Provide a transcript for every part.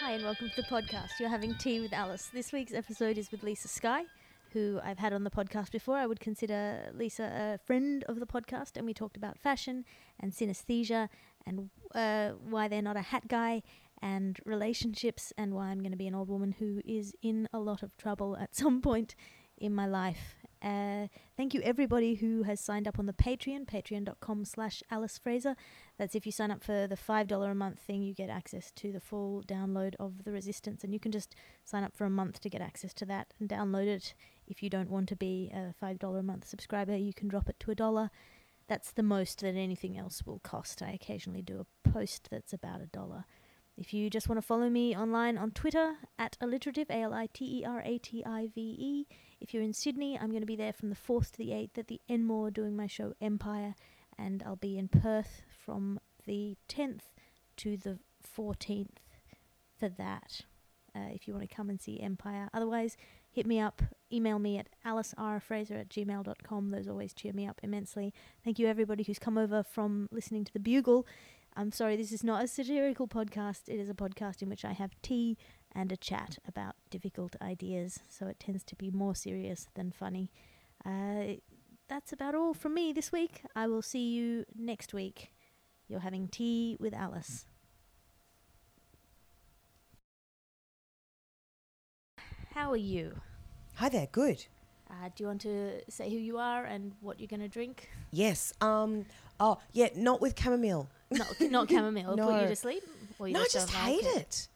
Hi, and welcome to the podcast. You're having tea with Alice. This week's episode is with Lisa-Skye, who I've had on the podcast before. I would consider Lisa a friend of the podcast, and we talked about fashion and synesthesia and uh, why they're not a hat guy and relationships and why I'm going to be an old woman who is in a lot of trouble at some point in my life. Uh, thank you everybody who has signed up on the Patreon, patreon.com slash Alice Fraser. That's if you sign up for the $5 a month thing, you get access to the full download of The Resistance. And you can just sign up for a month to get access to that and download it. If you don't want to be a $5 a month subscriber, you can drop it to a dollar. That's the most that anything else will cost. I occasionally do a post that's about a dollar. If you just want to follow me online on Twitter, at alliterative, A L I T E R A T I V E. If you're in Sydney, I'm going to be there from the 4th to the 8th at the Enmore doing my show Empire, and I'll be in Perth from the 10th to the 14th for that. Uh, if you want to come and see Empire. Otherwise, hit me up, email me at alicefraser at gmail.com. Those always cheer me up immensely. Thank you, everybody who's come over from listening to The Bugle. I'm sorry, this is not a satirical podcast. It is a podcast in which I have tea and a chat about difficult ideas, so it tends to be more serious than funny. Uh, that's about all from me this week. I will see you next week. You're having tea with Alice. How are you? Hi there. Good. Uh, do you want to say who you are and what you're going to drink? Yes. Um. Oh, yeah. Not with chamomile. Not, not chamomile. Put you to sleep? Or you no, I don't just like hate it.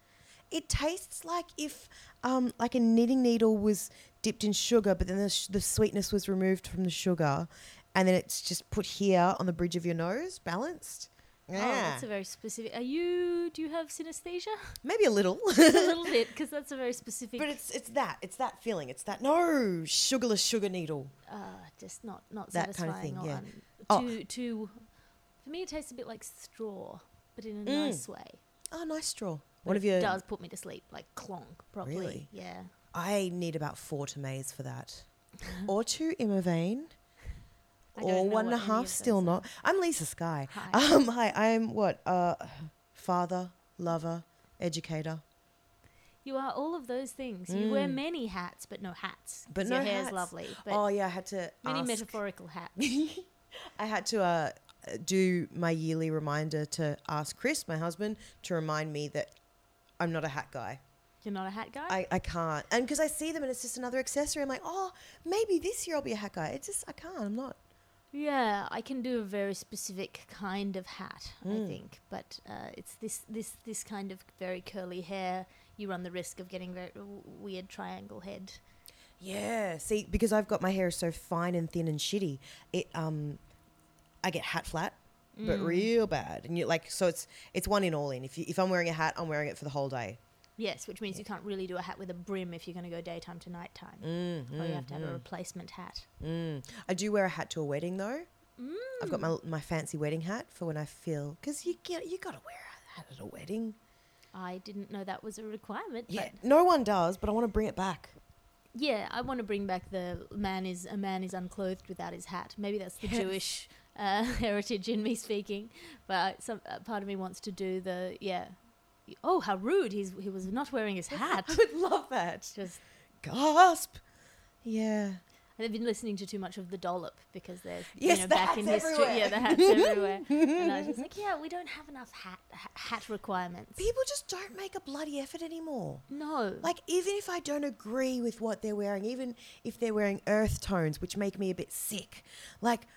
it. tastes like if, um, like a knitting needle was dipped in sugar, but then the, sh- the sweetness was removed from the sugar, and then it's just put here on the bridge of your nose, balanced. Oh, that's a very specific. Are you? Do you have synesthesia? Maybe a little. a little bit, because that's a very specific. But it's it's that it's that feeling. It's that no sugarless sugar needle. uh, just not not That kind of satisfying. thing, yeah. on- Oh. Too too. For me, it tastes a bit like straw, but in a Mm. nice way. Oh, nice straw. But One of it your. does put me to sleep, like clonk properly. Really? Yeah. I need about four tomatoes for that, or two Imovane. I don't or one and a any half of still those are. not. I'm Lisa-Skye. Hi. Um, hi, I'm what? Uh, father, lover, educator. You are all of those things. You wear Mm. many hats, but no hats. But 'cause no your hair's hats. lovely. But oh yeah, I had to. many ask- metaphorical hats. I had to uh, do my yearly reminder to ask Chris, my husband, to remind me that I'm not a hat guy. You're not a hat guy. I, I can't, and because I see them and it's just another accessory, I'm like, oh, maybe this year I'll be a hat guy. It's just I can't. I'm not. Yeah, I can do a very specific kind of hat, I Mm. think, but uh, it's this this this kind of very curly hair. You run the risk of getting very weird triangle head. Yeah, see, because I've got my hair so fine and thin and shitty, it um, I get hat flat, but Mm. real bad, and you like so it's it's one in all in. If you, if I'm wearing a hat, I'm wearing it for the whole day. Yes, which means you can't really do a hat with a brim if you're going to go daytime to nighttime. Mm, or you have to have a mm, replacement hat. mm. I do wear a hat to a wedding though. Mm. I've got my my fancy wedding hat for when I feel because you get you got to wear a hat at a wedding. I didn't know that was a requirement. Yeah, but no one does, but I want to bring it back. yeah, I want to bring back the man is a man is unclothed without his hat. Maybe that's the Yes. Jewish uh, heritage in me speaking, but some uh, part of me wants to do the yeah. Oh, how rude! He's he was not wearing his hat. I would love that. Just Gasp. Yeah. I've been listening to too much of the dollop because there's Yes, you know the back in history. everywhere. Yeah, the hats everywhere. and I was just like, yeah, we don't have enough hat hat requirements. People just don't make a bloody effort anymore. no, Like, even if I don't agree with what they're wearing, even if they're wearing earth tones, which make me a bit sick, like,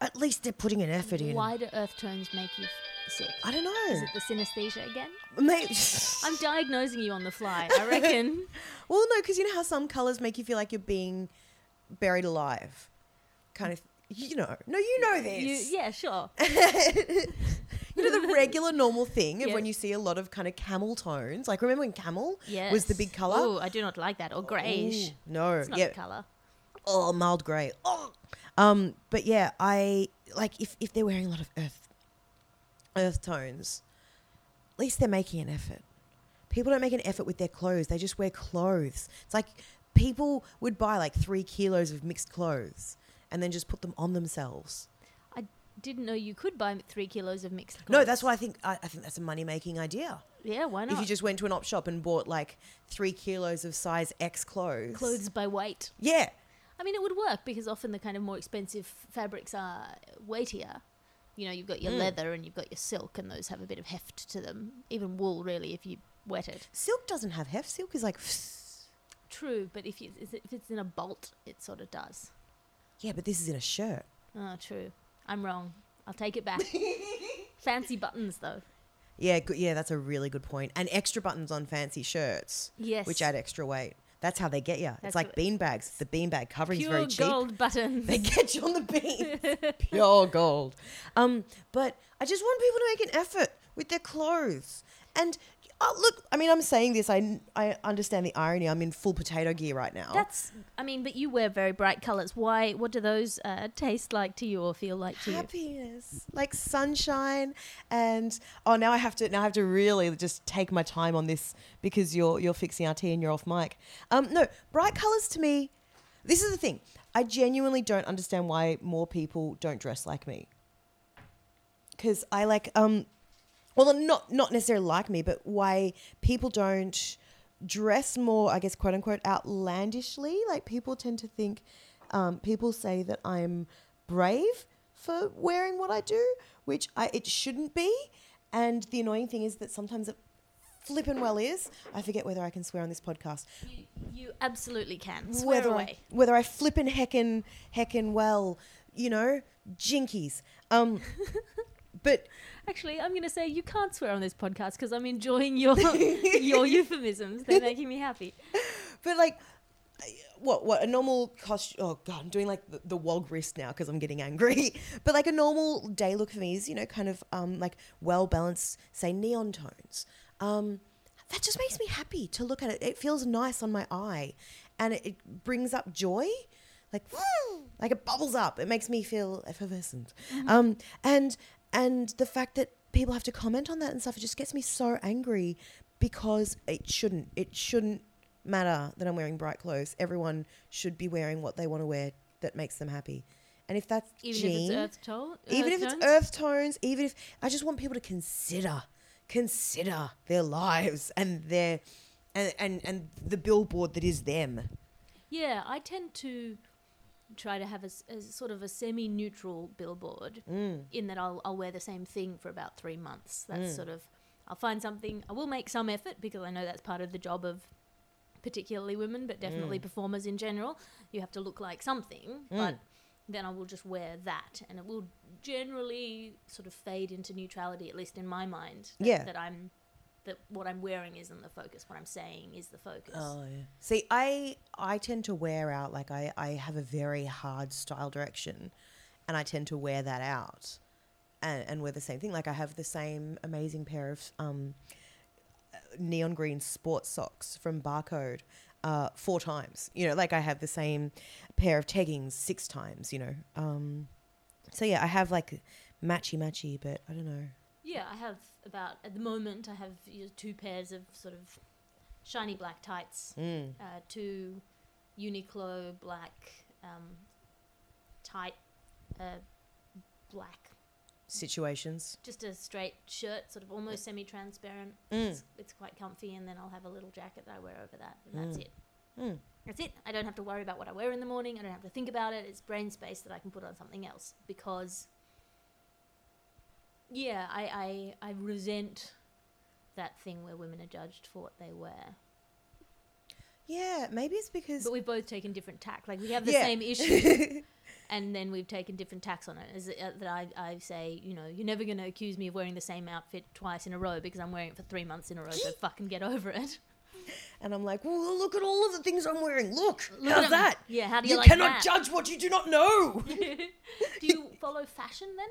at least they're putting an effort in. Why do earth tones make you sick? I don't know. Is it the synesthesia again? Maybe. I'm diagnosing you on the fly. I reckon. well, no, because you know how some colors make you feel like you're being buried alive? Kind of. You know. No, you know this. you, yeah, sure. You know the regular normal thing of Yeah. when you see a lot of kind of camel tones. Like remember when camel Yes. was the big color? Oh, I do not like that. Or greyish. Ooh, no, It's not yeah. color. Oh, mild grey. Oh. Um, but yeah, I like if if they're wearing a lot of earth earth tones, at least they're making an effort. People don't make an effort with their clothes. They just wear clothes. It's like people would buy like three kilos of mixed clothes and then just put them on themselves. I didn't know you could buy three kilos of mixed. Clothes. No, that's why I think I, I think that's a money making idea. Yeah, why not? If you just went to an op shop and bought like three kilos of size X clothes. clothes by weight. Yeah. I mean, it would work because often the kind of more expensive fabrics are weightier. You know, you've got your Mm. leather and you've got your silk, and those have a bit of heft to them. Even wool, really, if you wet it. Silk doesn't have heft. Silk is like, True, but if you if it's in a bolt, it sort of does. yeah, but this is in a shirt. Oh, true. I'm wrong. I'll take it back. Fancy buttons, though. Yeah, good, yeah, that's a really good point. And extra buttons on fancy shirts, Yes. which add extra weight. That's how they get you. That's It's like bean bags. The bean bag covering's Pure very cheap. gold buttons. They get you on the bean. Pure gold. Um, but I just want people to make an effort with their clothes. And uh, look, I mean, I'm saying this. I I understand the irony. I'm in full potato gear right now. That's. I mean, but you wear very bright colours. Why? What do those uh, taste like to you or feel like to you? happiness, like sunshine, and oh, now I have to now I have to really just take my time on this because you're you're fixing our tea and you're off mic. Um, no, bright colors to me. This is the thing. I genuinely don't understand why more people don't dress like me. Because I like um, well, not not necessarily like me, but why people don't dress more, I guess, quote unquote, outlandishly. Like people tend to think, um, people say that I'm brave for wearing what I do, which I, it shouldn't be. And the annoying thing is that sometimes it flippin' well is. I forget whether I can swear on this podcast. You, you absolutely can. Swear whether away. I, whether I flippin' heckin' heckin' well, you know, jinkies. Um, but Actually, I'm going to say you can't swear on this podcast because I'm enjoying your your euphemisms. They're making me happy. But like, what what a normal costume? Oh god, I'm doing like the, the wog wrist now because I'm getting angry. But like a normal day look for me is you know kind of um like well balanced, say neon tones. Um, that just makes me happy to look at it. It feels nice on my eye, and it, it brings up joy. Like, like it bubbles up. It makes me feel effervescent. Um, and and the fact that people have to comment on that and stuff, it just gets me so angry because it shouldn't. It shouldn't matter that I'm wearing bright clothes. Everyone should be wearing what they want to wear that makes them happy. And if that's Even jean, if it's earth tone. even if tones? it's earth tones, even if I just want people to consider, consider their lives and their, and and, and the billboard that is them. Yeah, I tend to try to have a sort of a semi-neutral billboard Mm. in that I'll, I'll wear the same thing for about three months. That's Mm. sort of I'll find something. I will make some effort because I know that's part of the job of particularly women, but definitely Mm. performers in general. You have to look like something, but then I will just wear that, and it will generally sort of fade into neutrality, at least in my mind. That, Yeah. that I'm that what I'm wearing isn't the focus. What I'm saying is the focus. Oh yeah. See, I I tend to wear out like I I have a very hard style direction, and I tend to wear that out, and and wear the same thing. Like I have the same amazing pair of um neon green sports socks from Barcode. Uh, four times, you know, like I have the same pair of teggings six times, you know. Um, so yeah, I have like matchy matchy, but I don't know. Yeah, I have about at the moment. I have you know, two pairs of sort of shiny black tights, Mm. uh, two Uniqlo black um, tight uh, black, Situations. just a straight shirt, sort of almost semi-transparent. Mm. It's, it's quite comfy, and then I'll have a little jacket that I wear over that, and that's Mm. it. Mm. That's it. I don't have to worry about what I wear in the morning. I don't have to think about it. It's brain space that I can put on something else because, yeah, I, I, I resent that thing where women are judged for what they wear. Yeah, maybe it's because But we've both taken different tack. Like we have the Yeah. same issue, and then we've taken different tacks on it. Is it, uh, that I, I say, you know, you're never going to accuse me of wearing the same outfit twice in a row because I'm wearing it for three months in a row. So fucking get over it. And I'm like, well, look at all of the things I'm wearing. Look, Look how's at 'em. that? Yeah. How do you, You like cannot that? judge what you do not know. do you follow fashion then?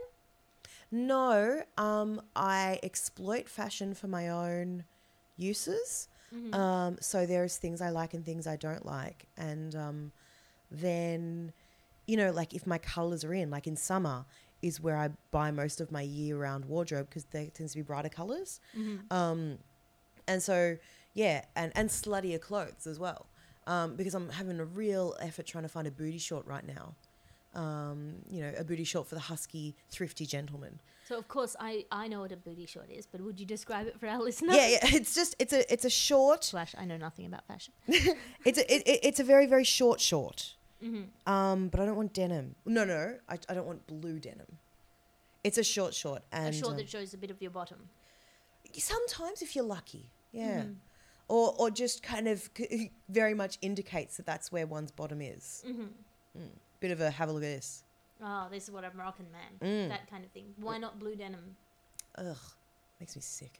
No, um, I exploit fashion for my own uses. Mhm. Um, so there's things I like and things I don't like, and um, then, you know, like if my colors are in, like in summer, is where I buy most of my year-round wardrobe because there tends to be brighter colors. Mhm. Um, and so, yeah, and, and sluttier clothes as well. Um, because I'm having a real effort trying to find a booty short right now. Um, you know, a booty short for the husky, thrifty gentleman. So of course I I know what a booty short is, but would you describe it for our listeners? Yeah, yeah. It's just it's a it's a short. Slash, I know nothing about fashion. It's a it, it- it's a very very short short. Mm-hmm. Um, but I don't want denim. No, no, I, I don't want blue denim. It's a short short and a short um, that shows a bit of your bottom. sometimes if you're lucky, yeah, Mhm. or or just kind of very much indicates that that's where one's bottom is. Mm-hmm. Bit of a have a look at this. Oh, this is what a Moroccan man. Mm. That kind of thing. Why not blue denim? Ugh, makes me sick.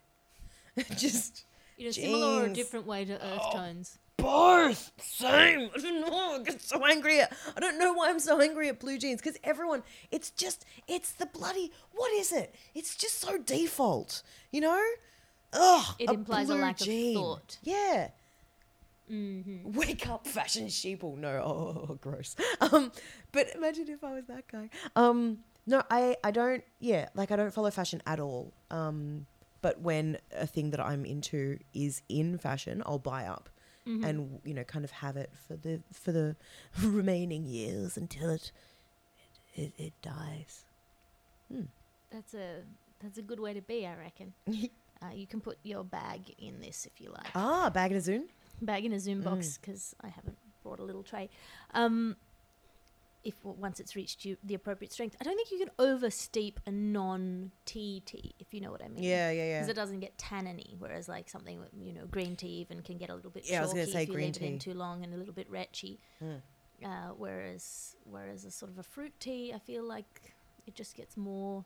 just In a similar or Jeans. different way to earth Oh. tones. both same. I don't know. I get so angry. At, I don't know why I'm so angry at blue jeans because everyone. It's just. It's the bloody. What is it? It's just so default. You know. Ugh. It implies a blue lack of jean. thought. Yeah. Mm-hmm. Wake up, fashion sheeple. No, oh, gross. Um, but imagine if I was that guy. Um, no, I, I don't. Yeah, like I don't follow fashion at all. Um, but when a thing that I'm into is in fashion, I'll buy up Mm-hmm. and you know kind of have it for the for the remaining years until it it, it, dies. That's a that's a good way to be, I reckon. uh, you can put your bag in this if you like. Ah, bag and a zoom. Bag in a Zoom box Mm. because I haven't brought a little tray. Um, if once it's reached you the appropriate strength, I don't think you can oversteep a non tea tea if you know what I mean. Yeah, yeah, yeah. Because it doesn't get tanniny, whereas like something with, you know green tea even can get a little bit Yeah, I was chalky gonna say if you green leave it in tea. too long and a little bit retchy. Mm. Uh, whereas whereas a sort of a fruit tea, I feel like it just gets more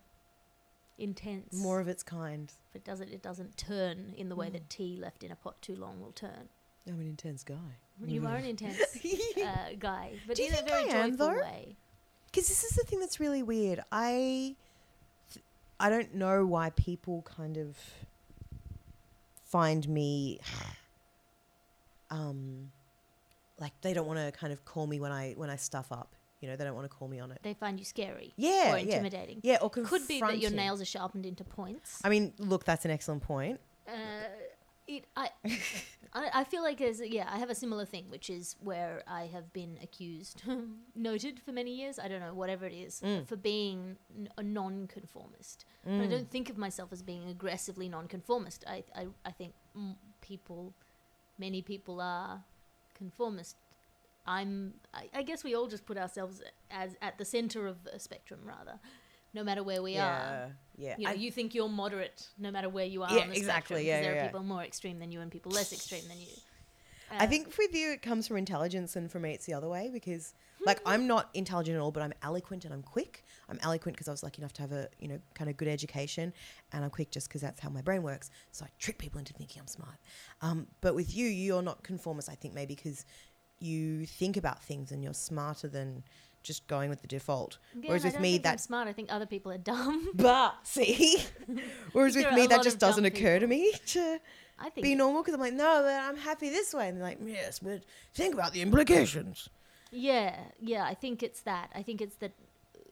intense. More of its kind. If it doesn't, it doesn't turn in the way Mm. that tea left in a pot too long will turn. I'm an intense guy. You are an intense uh, guy, but Do you in a think very I am, joyful though? way. Because this is the thing that's really weird. I, th- I don't know why people kind of find me, um, like they don't want to kind of call me when I when I stuff up. You know, they don't want to call me on it. They find you scary Yeah, or yeah, intimidating. yeah. Or Could be that your confronting. nails are sharpened into points. I mean, look, that's an excellent point. Uh, it, I, I, I feel like there's, yeah, I have a similar thing, which is where I have been accused, noted for many years. I don't know, whatever it is, Mm. for being n- a non-conformist. But I don't think of myself as being aggressively non-conformist. I, I, I think mm, people, many people are conformist. I'm. I, I guess we all just put ourselves as at the center of a spectrum, rather, no matter where we are. yeah, yeah. You know, I- you think you're moderate no matter where you are Yeah, on the exactly, spectrum. yeah, there yeah, are yeah. people more extreme than you and people less extreme than you. I Uh, think with you it comes from intelligence, and for me it's the other way because, like, I'm not intelligent at all, but I'm eloquent and I'm quick. I'm eloquent because I was lucky enough to have a you know kind of good education, and I'm quick just because that's how my brain works. So I trick people into thinking I'm smart. Um, but with you, you're not conformist. I think maybe because you think about things and you're smarter than just going with the default. Again, Whereas I with me, that's smart. I think other people are dumb. but see, whereas with me that just doesn't occur to me to I think be normal because I'm like, no, but I'm happy this way, and they're like, yes, but think about the implications. Yeah, yeah. I think it's that. I think it's that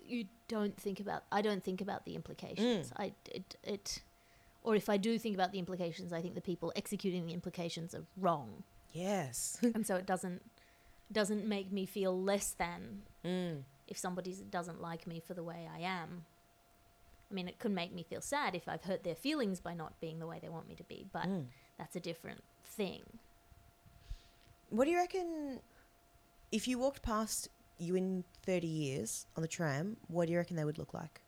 you don't think about. I don't think about the implications. Mm. I it, it, or if I do think about the implications, I think the people executing the implications are wrong, Yes. and so it doesn't doesn't make me feel less than Mm. if somebody doesn't like me for the way I am. I mean, it could make me feel sad if I've hurt their feelings by not being the way they want me to be, but Mm. that's a different thing. What do you reckon? If you walked past you in 30 years on the tram, what do you reckon they would look like?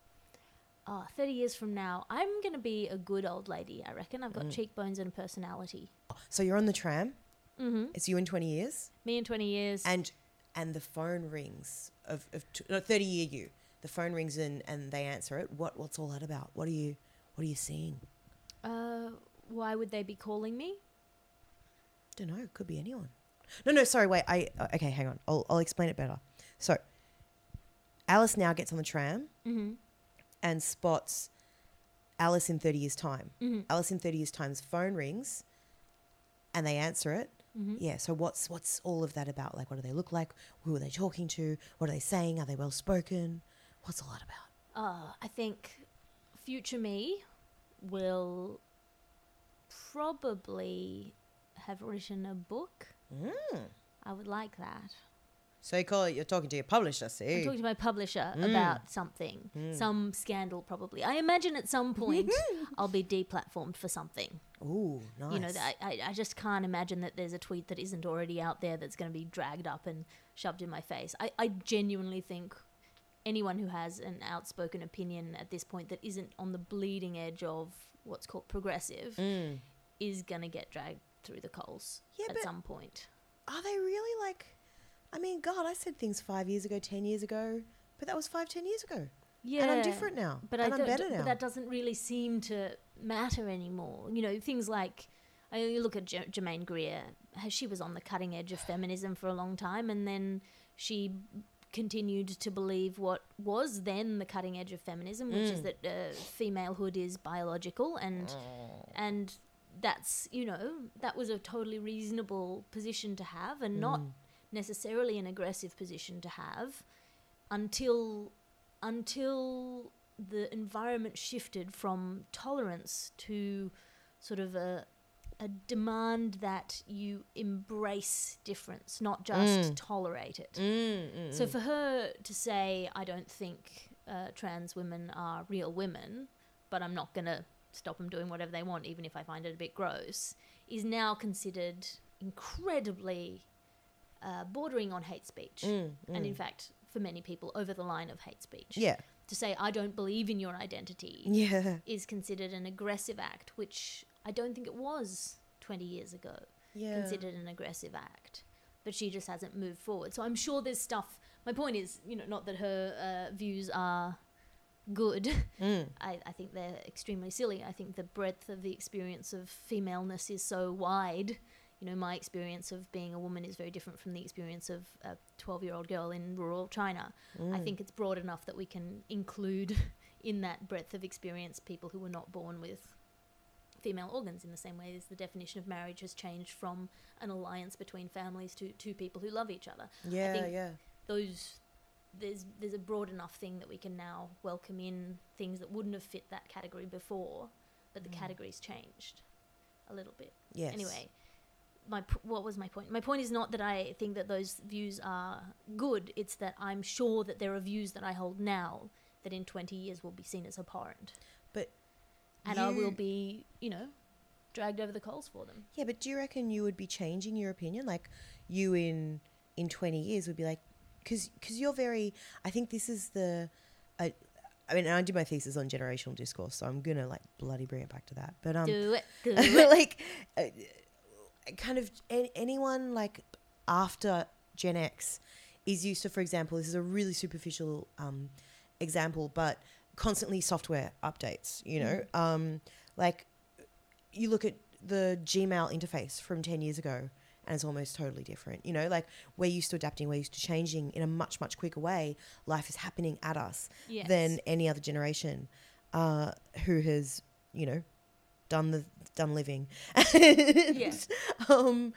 Oh, 30 years from now, I'm going to be a good old lady, I reckon. I've got Mm. cheekbones and a personality. So you're on the tram. Mm-hmm. It's you in 20 years, Me in 20 years. and and the phone rings of, of t- no, 30 year you. The phone rings and and they answer it. What what's all that about? What are you what are you seeing? uh, why would they be calling me? Don't know. Could be anyone. No, no. Sorry. Wait. I uh, okay. Hang on. I'll I'll explain it better. So, Alice now gets on the tram Mm-hmm. and spots Alice in 30 years time. Mm-hmm. Alice in 30 years time's phone rings and they answer it. Mm-hmm. Yeah. So what's what's all of that about? Like, what do they look like? Who are they talking to? What are they saying? Are they well spoken? What's all that about? Uh, I think future me will probably have written a book. Mm. I would like that. So you call it, you're talking to your publisher, see? I'm talking to my publisher Mm. about something, some scandal probably. I imagine at some point I'll be deplatformed for something. Ooh, nice. You know, that I, I just can't imagine that there's a tweet that isn't already out there that's going to be dragged up and shoved in my face. I, I genuinely think anyone who has an outspoken opinion at this point that isn't on the bleeding edge of what's called progressive Mm. is going to get dragged through the coals Yeah, at some point. Are they really like? I mean, God, I said things five years ago, ten years ago, but that was five, ten years ago. Yeah. And I'm different now. But and I I'm better now. But that doesn't really seem to matter anymore. You know, things like I mean, you look at J- Germaine Greer. She was on the cutting edge of feminism for a long time, and then she continued to believe what was then the cutting edge of feminism, which is Mm. that uh, femalehood is biological, and and that's you know that was a totally reasonable position to have, and not Mm. Necessarily an aggressive position to have until until the environment shifted from tolerance to sort of a a demand that you embrace difference, not just Mm. tolerate it. Mm, mm, So mm. for her to say, I don't think uh, trans women are real women, but I'm not going to stop them doing whatever they want, even if I find it a bit gross, is now considered incredibly uh, bordering on hate speech. Mm, And in mm. fact, for many people, over the line of hate speech. yeah, To say, I don't believe in your identity yeah, is considered an aggressive act, which I don't think it was 20 years ago yeah. considered an aggressive act. But she just hasn't moved forward. So I'm sure there's stuff. My point is, you know, not that her uh, views are good. Mm, I, I think they're extremely silly. I think the breadth of the experience of femaleness is so wide. You know, my experience of being a woman is very different from the experience of a 12 year old girl in rural China. I mm. think it's broad enough that we can include in that breadth of experience people who were not born with female organs in the same way as the definition of marriage has changed from an alliance between families to two people who love each other. yeah, I think- yeah. Those there's there's a broad enough thing that we can now welcome in things that wouldn't have fit that category before, but the Mm. category's changed a little bit. Yes. Anyway, my what was my point? My point is not that I think that those views are good. It's that I'm sure that there are views that I hold now that in 20 years will be seen as abhorrent, But and I will be, you know, dragged over the coals for them. Yeah, but do you reckon you would be changing your opinion? Like you in in 20 years would be like cuz cuz you're very I think this is the I I mean, I did my thesis on generational discourse, so I'm going to like bloody bring it back to that. But um do it, do it. like uh, kind of a- anyone like after Gen X is used to for example, this is a really superficial um example, but constantly software updates, you know? Um like you look at the Gmail interface from 10 years ago and it's almost totally different. You know, like we're used to adapting, we're used to changing in a much, much quicker way. Life is happening at us Yes. than any other generation uh, who has, you know, done the done living. Yeah. Um,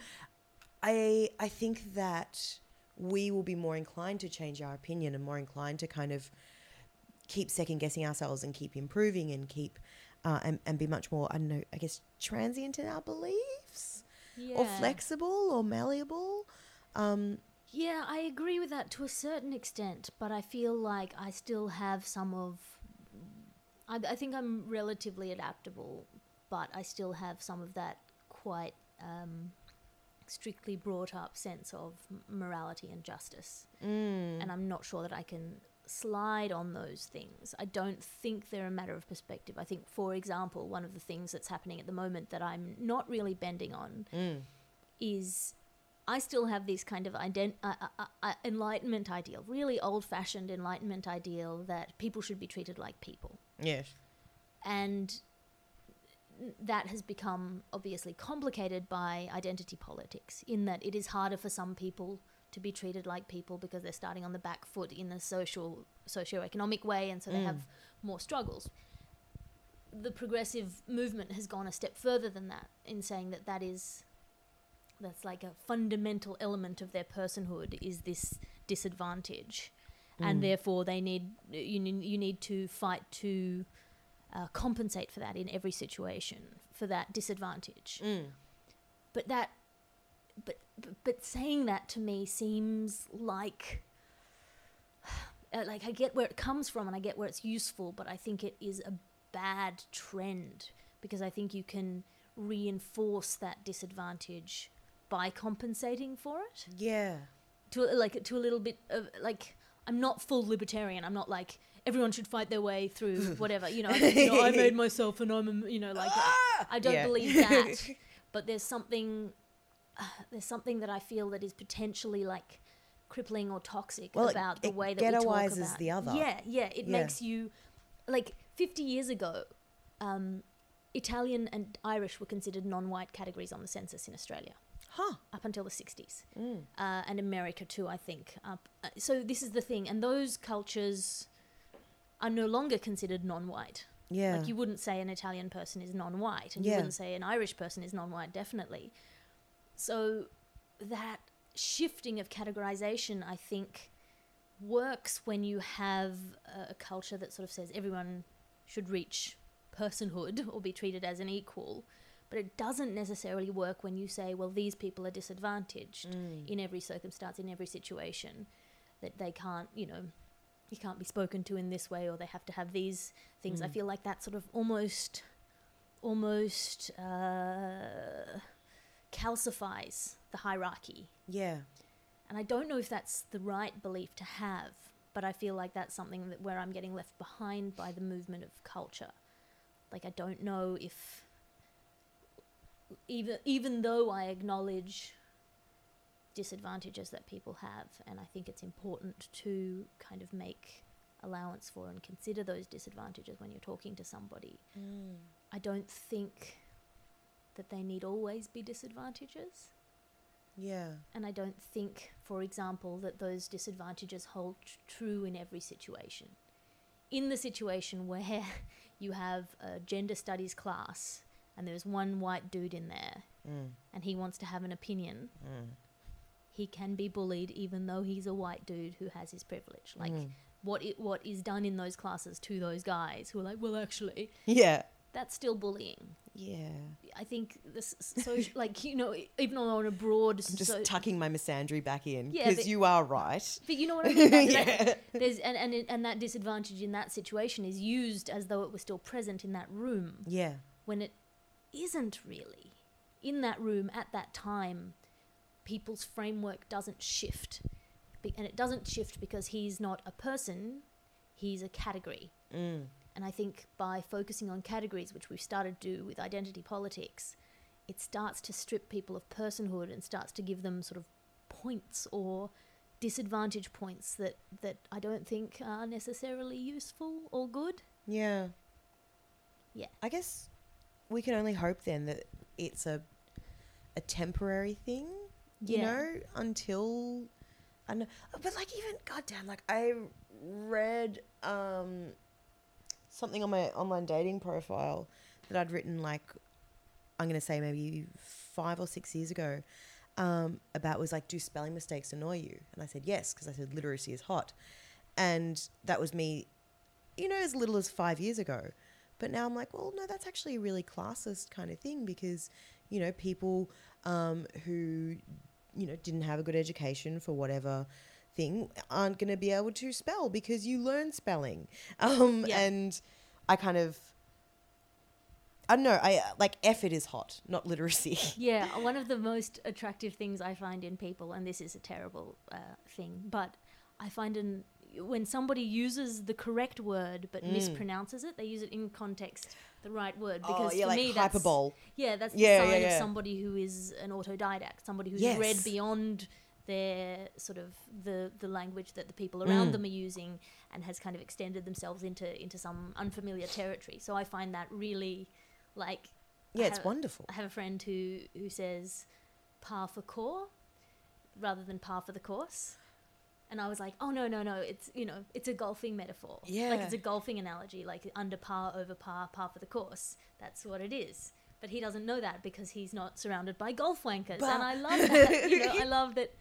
I I think that we will be more inclined to change our opinion and more inclined to kind of keep second guessing ourselves and keep improving and keep uh, and, and be much more I don't know I guess transient in our beliefs or flexible or malleable. Um, Yeah, I agree with that to a certain extent, but I feel like I still have some of. I, I think I'm relatively adaptable, but I still have some of that quite um, strictly brought up sense of morality and justice. mm, And I'm not sure that I can slide on those things. I don't think they're a matter of perspective. I think, for example, one of the things that's happening at the moment that I'm not really bending on mm, is I still have this kind of ident- uh, uh, uh, uh, enlightenment ideal, really old fashioned enlightenment ideal that people should be treated like people. yes. And that has become obviously complicated by identity politics, in that it is harder for some people to be treated like people because they're starting on the back foot in a social, socio-economic way, and so they Mm. have more struggles. The progressive movement has gone a step further than that in saying that that is that's like a fundamental element of their personhood is this disadvantage and Mm. therefore they need you need, you need to fight to uh, compensate for that in every situation for that disadvantage Mm. but that but, but but saying that to me seems like uh, like I get where it comes from and I get where it's useful, but I think it is a bad trend because I think you can reinforce that disadvantage by compensating for it Yeah. to like to a little bit of like I'm not full libertarian. I'm not like everyone should fight their way through whatever. You know, I, you know, I made myself and I'm a- you know like I don't Yeah. believe that. But there's something uh, there's something that I feel that is potentially like crippling or toxic Well, it- about the it way that we talk about the other. Yeah, yeah. It Yeah. makes you like 50 years ago. Um, Italian and Irish were considered non-white categories on the census in Australia Huh. up until the 60s Mm. uh, and America too, I think. Uh, so this is the thing, and those cultures are no longer considered non-white. Yeah. Like you wouldn't say an Italian person is non-white, and you wouldn't say an Irish person is non-white, definitely. So that shifting of categorization, I think, works when you have a, a culture that sort of says everyone should reach personhood or be treated as an equal. But it doesn't necessarily work when you say, well, these people are disadvantaged Mm. in every circumstance, in every situation, that they can't, you know, you can't be spoken to in this way, or they have to have these things. I Mm. feel like that sort of almost, almost uh, calcifies the hierarchy. Yeah. And I don't know if that's the right belief to have, but I feel like that's something that where I'm getting left behind by the movement of culture. Like I don't know if even even though I acknowledge disadvantages that people have and I think it's important to kind of make allowance for and consider those disadvantages when you're talking to somebody. Mm. I don't think that they need always be disadvantages. Yeah. And I don't think, for example, that those disadvantages hold tr- true in every situation. In the situation where you have a gender studies class and there's one white dude in there Mm. and he wants to have an opinion, Mm. He can be bullied even though he's a white dude who has his privilege. Like Mm. what it, what is done in those classes to those guys who are like, well, actually, Yeah. that's still bullying. Yeah. I think this so like you know even on a broad I'm just so, tucking my misandry back in Yeah, because but- you are right. But you know what I mean? That- that- yeah. There's and, and and that disadvantage in that situation is used as though it was still present in that room Yeah. when it isn't really. In that room at that time, people's framework doesn't shift. Be- And it doesn't shift because he's not a person, he's a category. Mm. And I think by focusing on categories, which we've started to do with identity politics, it starts to strip people of personhood and starts to give them sort of points or disadvantage points that, that I don't think are necessarily useful or good. Yeah. Yeah. I guess we can only hope then that it's a a temporary thing, you Yeah. know, until I know. But like even goddamn, like I read um something on my online dating profile that I'd written like I'm gonna say maybe five or six years ago um, about was like, do spelling mistakes annoy you? And I said yes because I said literacy is hot, and that was me, you know, as little as five years ago. But now I'm like, well, no, that's actually a really classist kind of thing because, you know, people um, who, you know, didn't have a good education for whatever thing aren't going to be able to spell because you learn spelling. Um, Yeah. And I kind of, I don't know, I like effort is hot, not literacy. Yeah, one of the most attractive things I find in people, and this is a terrible uh, thing, but I find in when somebody uses the correct word but Mm. mispronounces it, they use it in context the right word oh, because yeah, for like me that's hyperbole. yeah that's the Yeah, sign yeah, of somebody who is an autodidact, somebody who's read beyond their sort of the the language that the people around Mm. them are using and has kind of extended themselves into into some unfamiliar territory. So I find that really like Yeah, it's wonderful. I have a friend who who says par for core rather than par for the course. And I was like, oh no, no, no, it's you know, it's a golfing metaphor. Yeah. Like it's a golfing analogy, like under par, over par, par for the course. That's what it is. But he doesn't know that because he's not surrounded by golf wankers. Bah. And I love that. you know, I love that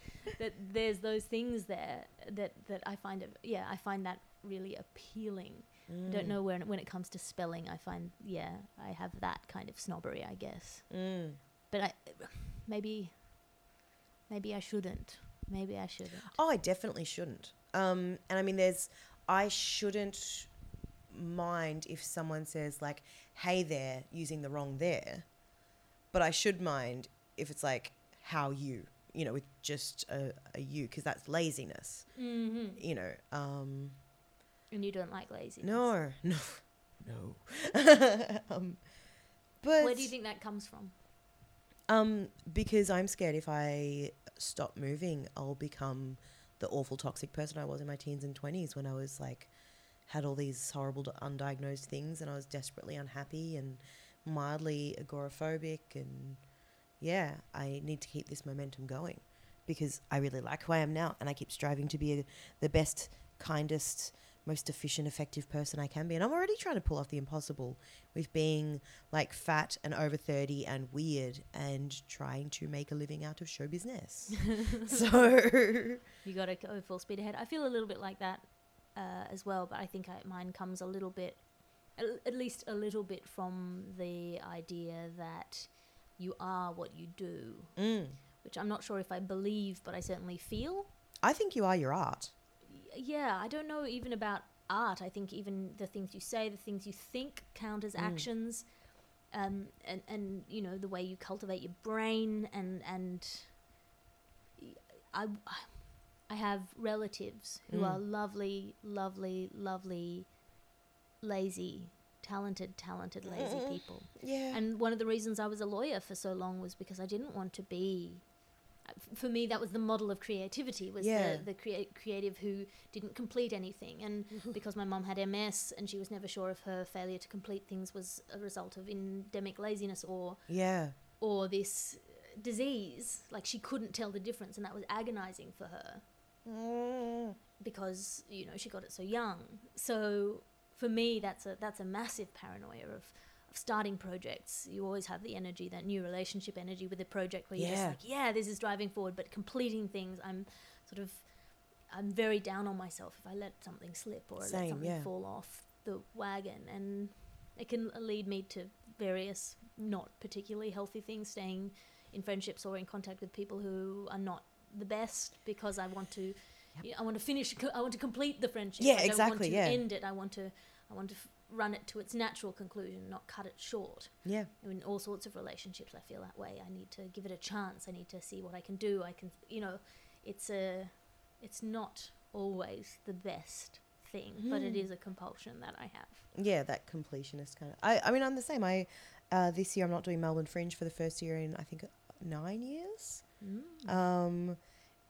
that there's those things there that, that I find it yeah, I find that really appealing. I don't Mm. know when when it comes to spelling, I find yeah, I have that kind of snobbery, I guess Mm. but I maybe maybe I shouldn't. Maybe I shouldn't. Oh, I definitely shouldn't. Um, and I mean, there's, I shouldn't mind if someone says like, "Hey there," using the wrong there, but I should mind if it's like, "How you," you know, with just a, a you, because that's laziness. Mm-hmm. You know. Um, And you don't like laziness. no, no, no. um, but Where do you think that comes from? Um, because I'm scared if I stop moving, I'll become the awful toxic person I was in my teens and twenties when I was like had all these horrible undiagnosed things and I was desperately unhappy and mildly agoraphobic and yeah, I need to keep this momentum going because I really like who I am now and I keep striving to be a, the best, kindest, most efficient, effective person I can be. And I'm already trying to pull off the impossible with being like fat and over 30 and weird and trying to make a living out of show business. so, You got to go full speed ahead. I feel a little bit like that uh, as well, but I think I, mine comes a little bit, at, least a little bit from the idea that you are what you do, mm, which I'm not sure if I believe, but I certainly feel. I think you are your art. Yeah, I don't know even about art. I think even the things you say, the things you think count as Mm. actions. Um, and, and you know the way you cultivate your brain and and I, I have relatives who Mm. are lovely, lovely, lovely, lazy, talented, talented, lazy Mm. people. Yeah. And one of the reasons I was a lawyer for so long was because I didn't want to be. For me, that was the model of creativity. Was Yeah. the the crea- creative who didn't complete anything, and because my mum had MS and she was never sure if her failure to complete things was a result of endemic laziness or yeah. or this disease. Like she couldn't tell the difference, and that was agonizing for her Mm. because you know she got it so young. So for me, that's a that's a massive paranoia of starting projects. You always have the energy, that new relationship energy with a project where you're Yeah. just like, yeah, this is driving forward, but completing things, I'm sort of I'm very down on myself if I let something slip or let something yeah. fall off the wagon, and it can lead me to various not particularly healthy things, staying in friendships or in contact with people who are not the best because I want to you know, I want to finish I want to complete the friendship. Yeah, I don't exactly, want to yeah. end it. I want to I want to f- run it to its natural conclusion, not cut it short. Yeah. In all sorts of relationships I feel that way. I need to give it a chance. I need to see what I can do. I can you know, it's a it's not always the best thing, but it Mhm. a compulsion that I have. Yeah, that completionist kind of. I, I mean, I'm the same. I uh, this year I'm not doing Melbourne Fringe for the first year in I think nine years. Mm. Um,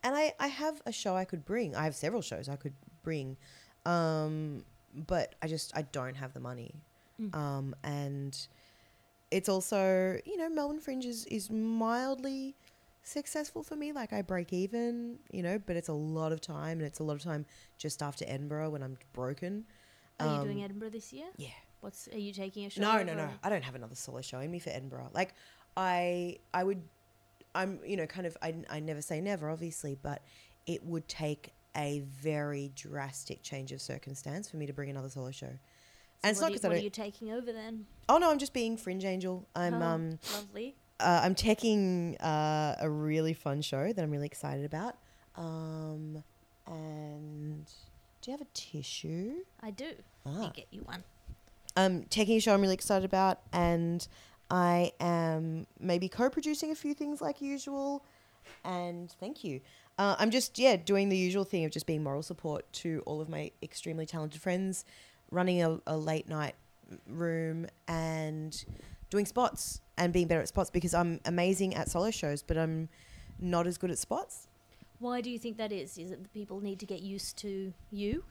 and I, I have a show I could bring. I have several shows I could bring, um, but I just I don't have the money. Mm. Um, and it's also you know Melbourne Fringe is, is mildly successful for me. Like I break even, you know, but it's a lot of time, and it's a lot of time just after Edinburgh when I'm broken. Are you doing Um, Edinburgh this year? Yeah. What's are you taking a show? No, no, no. I don't have another solo show in me for Edinburgh. Like, I, I would, I'm, you know, kind of. I, I never say never, obviously, but it would take a very drastic change of circumstance for me to bring another solo show. So and it's not because I what are don't. you taking over then? Oh no, I'm just being fringe angel. I'm Oh, um, lovely. uh, I'm taking uh, a really fun show that I'm really excited about. Um, and do you have a tissue? I do. Ah. Me get you one. um, taking a show I'm really excited about, and I am maybe co-producing a few things like usual. And thank you. Uh, I'm just yeah doing the usual thing of just being moral support to all of my extremely talented friends, running a, a late night room and doing spots and being better at spots because I'm amazing at solo shows, but I'm not as good at spots. Why do you think that is? Is it that people need to get used to you?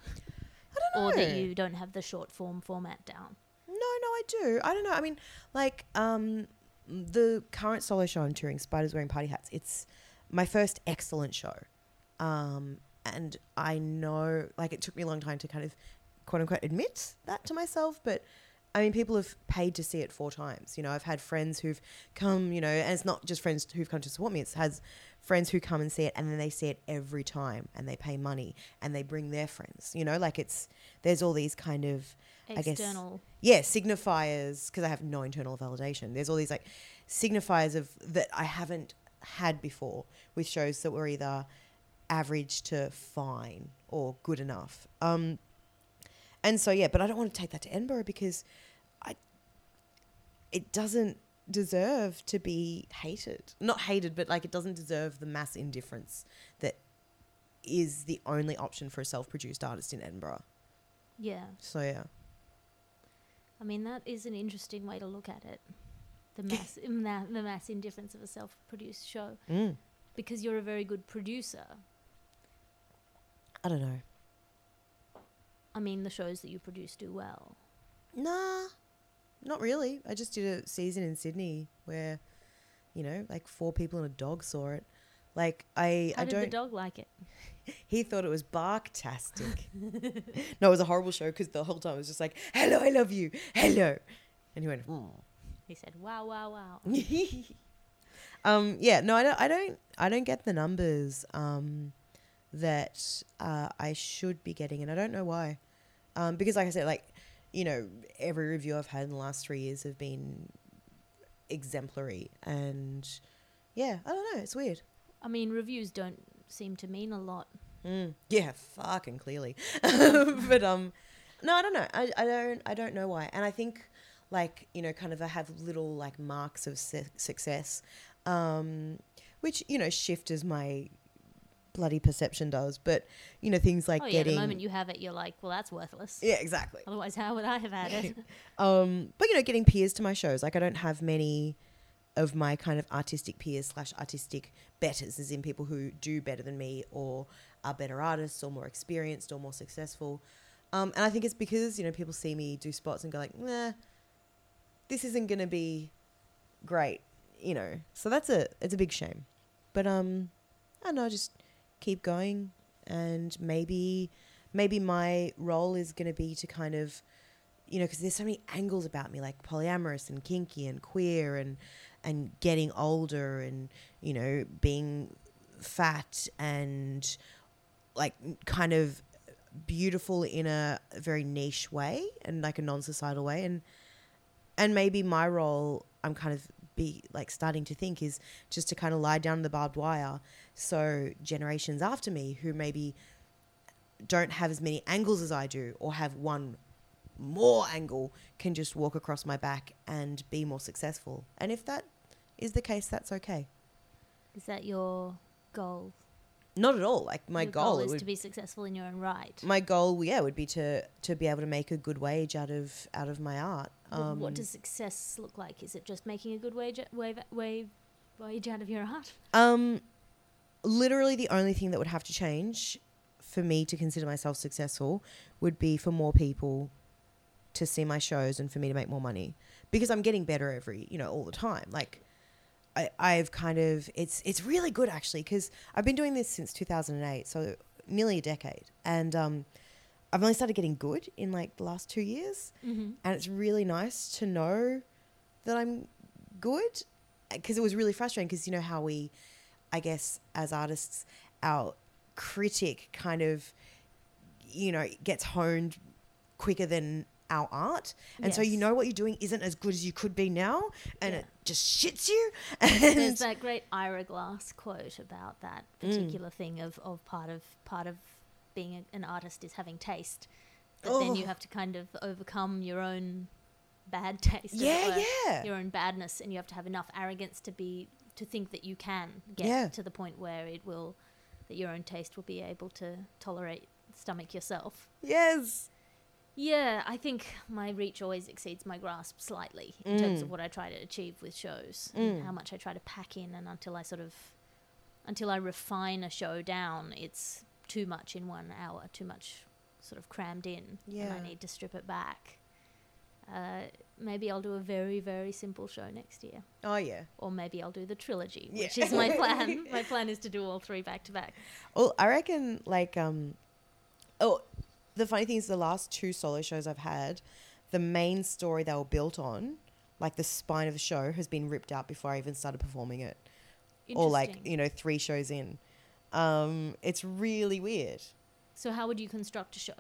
I don't know. Or that you don't have the short form format down? No, no, I do. I don't know. I mean, like um, the current solo show I'm touring, Spiders Wearing Party Hats. It's my first excellent show, um, and I know, like, it took me a long time to kind of quote unquote admit that to myself, but. I mean, people have paid to see it four times. You know, I've had friends who've come, you know, and it's not just friends who've come to support me. It's has friends who come and see it, and then they see it every time, and they pay money, and they bring their friends. You know, like it's there's all these kind of I guess- External. yeah signifiers because i have no internal validation there's all these like signifiers of that i haven't had before with shows that were either average to fine or good enough. Um, and so yeah, but I don't want to take that to Edinburgh because I it doesn't deserve to be hated. Not hated, but like it doesn't deserve the mass indifference that is the only option for a self-produced artist in Edinburgh. Yeah. So yeah. I mean, that is an interesting way to look at it. The mass, ma- the mass indifference of a self-produced show, Mm. because you're a very good producer. I don't know. I mean, the shows that you produce do well. Nah, not really. I just did a season in Sydney where, you know, like four people and a dog saw it. Like I, How I did don't. the dog like it? he thought it was barktastic. no, it was a horrible show because the whole time it was just like, "Hello, I love you, hello," and he went, "Mm." He said, "Wow, wow, wow." um, yeah, no, I don't, I don't, I don't get the numbers um, that uh, I should be getting, and I don't know why. Um, because, like I said, like you know, every review I've had in the last three years have been exemplary, and yeah, I don't know, it's weird. I mean, reviews don't seem to mean a lot. Mm. Yeah, fucking clearly. but um, no, I don't know. I, I don't I don't know why. And I think like you know, kind of I have little like marks of su- success, um, which you know shift as my bloody perception does. But you know things like oh yeah, getting the moment you have it, you're like, "Well, that's worthless." yeah exactly. Otherwise, how would I have had it? Um, but you know, getting peers to my shows. Like I don't have many of my kind of artistic peers slash artistic betters, as in people who do better than me or are better artists or more experienced or more successful. Um, and I think it's because you know people see me do spots and go like, nah, this isn't gonna be great, you know. So that's a it's a big shame. But um, I don't know, just keep going, and maybe maybe my role is gonna be to kind of you know, because there's so many angles about me, like polyamorous and kinky and queer and and getting older and you know being fat and like kind of beautiful in a very niche way and like a non-societal way and and maybe my role I'm kind of be like starting to think is just to kind of lie down the barbed wire so generations after me who maybe don't have as many angles as I do or have one more angle can just walk across my back and be more successful. And if that is the case, that's okay. Is that your goal? Not at all. Like my Your goal, it is to be successful in your own right. my goal, yeah, would be to to be able to make a good wage out of out of my art. Um, what does success look like? Is it just making a good wage wage wage, wage out of your art? Um, literally, the only thing that would have to change for me to consider myself successful would be for more people to see my shows and for me to make more money because I'm getting better every, you know, all the time. Like, I, I've kind of it's it's really good actually because I've been doing this since 2008, so nearly a decade, and um, I've only started getting good in like the last two years Mm-hmm. and it's really nice to know that I'm good because it was really frustrating because you know how we I guess as artists our critic kind of you know gets honed quicker than our art and so you know what you're doing isn't as good as you could be now and Yeah. it just shits you There's that great Ira Glass quote about that Mm. particular thing of, of part of part of being a, an artist is having taste, but then you Oh. have to kind of overcome your own bad taste. yeah yeah Your own badness, and you have to have enough arrogance to be to think that you can get Yeah. to the point where it will that your own taste will be able to tolerate stomach yourself. yes Yeah, I think my reach always exceeds my grasp slightly in terms Mm. of what I try to achieve with shows Mm. and how much I try to pack in and until I sort of until I refine a show down, it's too much in one hour, too much sort of crammed in. And Yeah. I need to strip it back. Uh, maybe I'll do a very, very simple show next year. oh yeah Or maybe I'll do the trilogy, Yeah. which is my plan. my plan is to do all three back to back. Well, I reckon like um oh the funny thing is the last two solo shows I've had, the main story they were built on, like the spine of the show, has been ripped out before I even started performing it. Or like, you know, three shows in. Um, it's really weird. So how would you construct a show?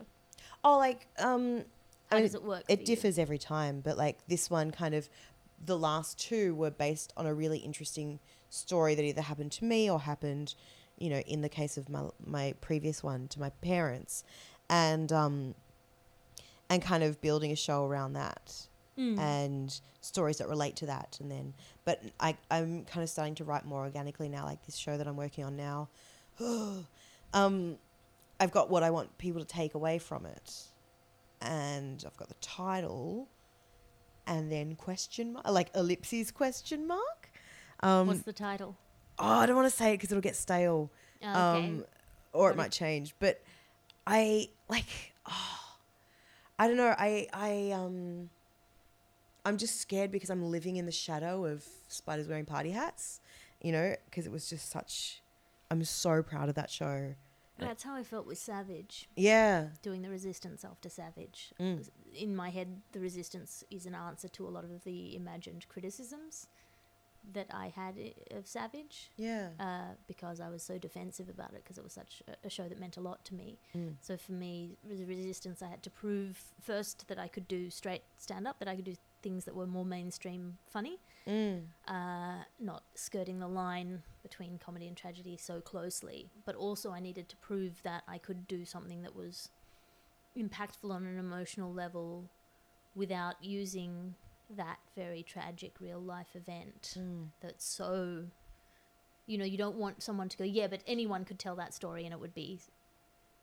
Oh, like um How I mean, does it work? it you? differs every time, but like this one kind of the last two were based on a really interesting story that either happened to me or happened, you know, in the case of my my previous one to my parents, and um, and kind of building a show around that Mm. and stories that relate to that, and then but I I'm kind of starting to write more organically now, like this show that I'm working on now. um, I've got what I want people to take away from it, and I've got the title, and then question mark, like ellipses question mark. Um, What's the title? oh, I don't want to say it because it'll get stale, Oh, okay. um, or it might change. But I like, oh, I don't know. I I um, I'm just scared because I'm living in the shadow of spiders wearing party hats. You know, because it was just such. I'm so proud of that show. That's how I felt with Savage, Yeah. doing the resistance after Savage. Mm. In my head, the resistance is an answer to a lot of the imagined criticisms that I had of Savage. Yeah. uh, because I was so defensive about it because it was such a, a show that meant a lot to me. Mm. So for me, the resistance, I had to prove first that I could do straight stand up, that I could do things that were more mainstream funny, Mm. uh, not skirting the line between comedy and tragedy so closely. But also, I needed to prove that I could do something that was impactful on an emotional level without using that very tragic real life event Mm. that's so you know you don't want someone to go yeah but anyone could tell that story and it would be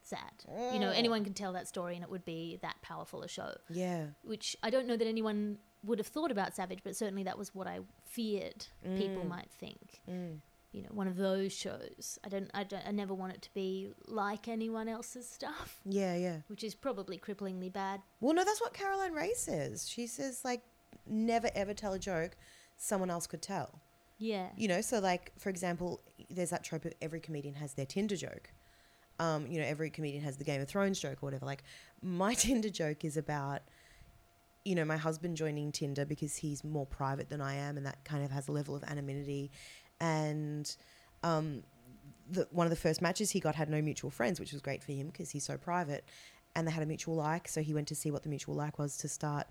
sad you know Mm. anyone could tell that story and it would be that powerful a show Yeah. which i don't know that anyone would have thought about savage but certainly that was what i feared people Mm. might think Mm. you know one of those shows i don't i don't i never want it to be like anyone else's stuff Yeah. Yeah. which is probably cripplingly bad Well, no, that's what Caroline Ray says. She says like, never ever tell a joke someone else could tell. yeah You know, so like for example, there's that trope of every comedian has their Tinder joke. Um, you know, every comedian has the Game of Thrones joke or whatever. Like my Tinder joke is about, you know, my husband joining Tinder because he's more private than I am, and that kind of has a level of anonymity. And um, the, one of the first matches he got had no mutual friends, which was great for him because he's so private. And they had a mutual like, so he went to see what the mutual like was to start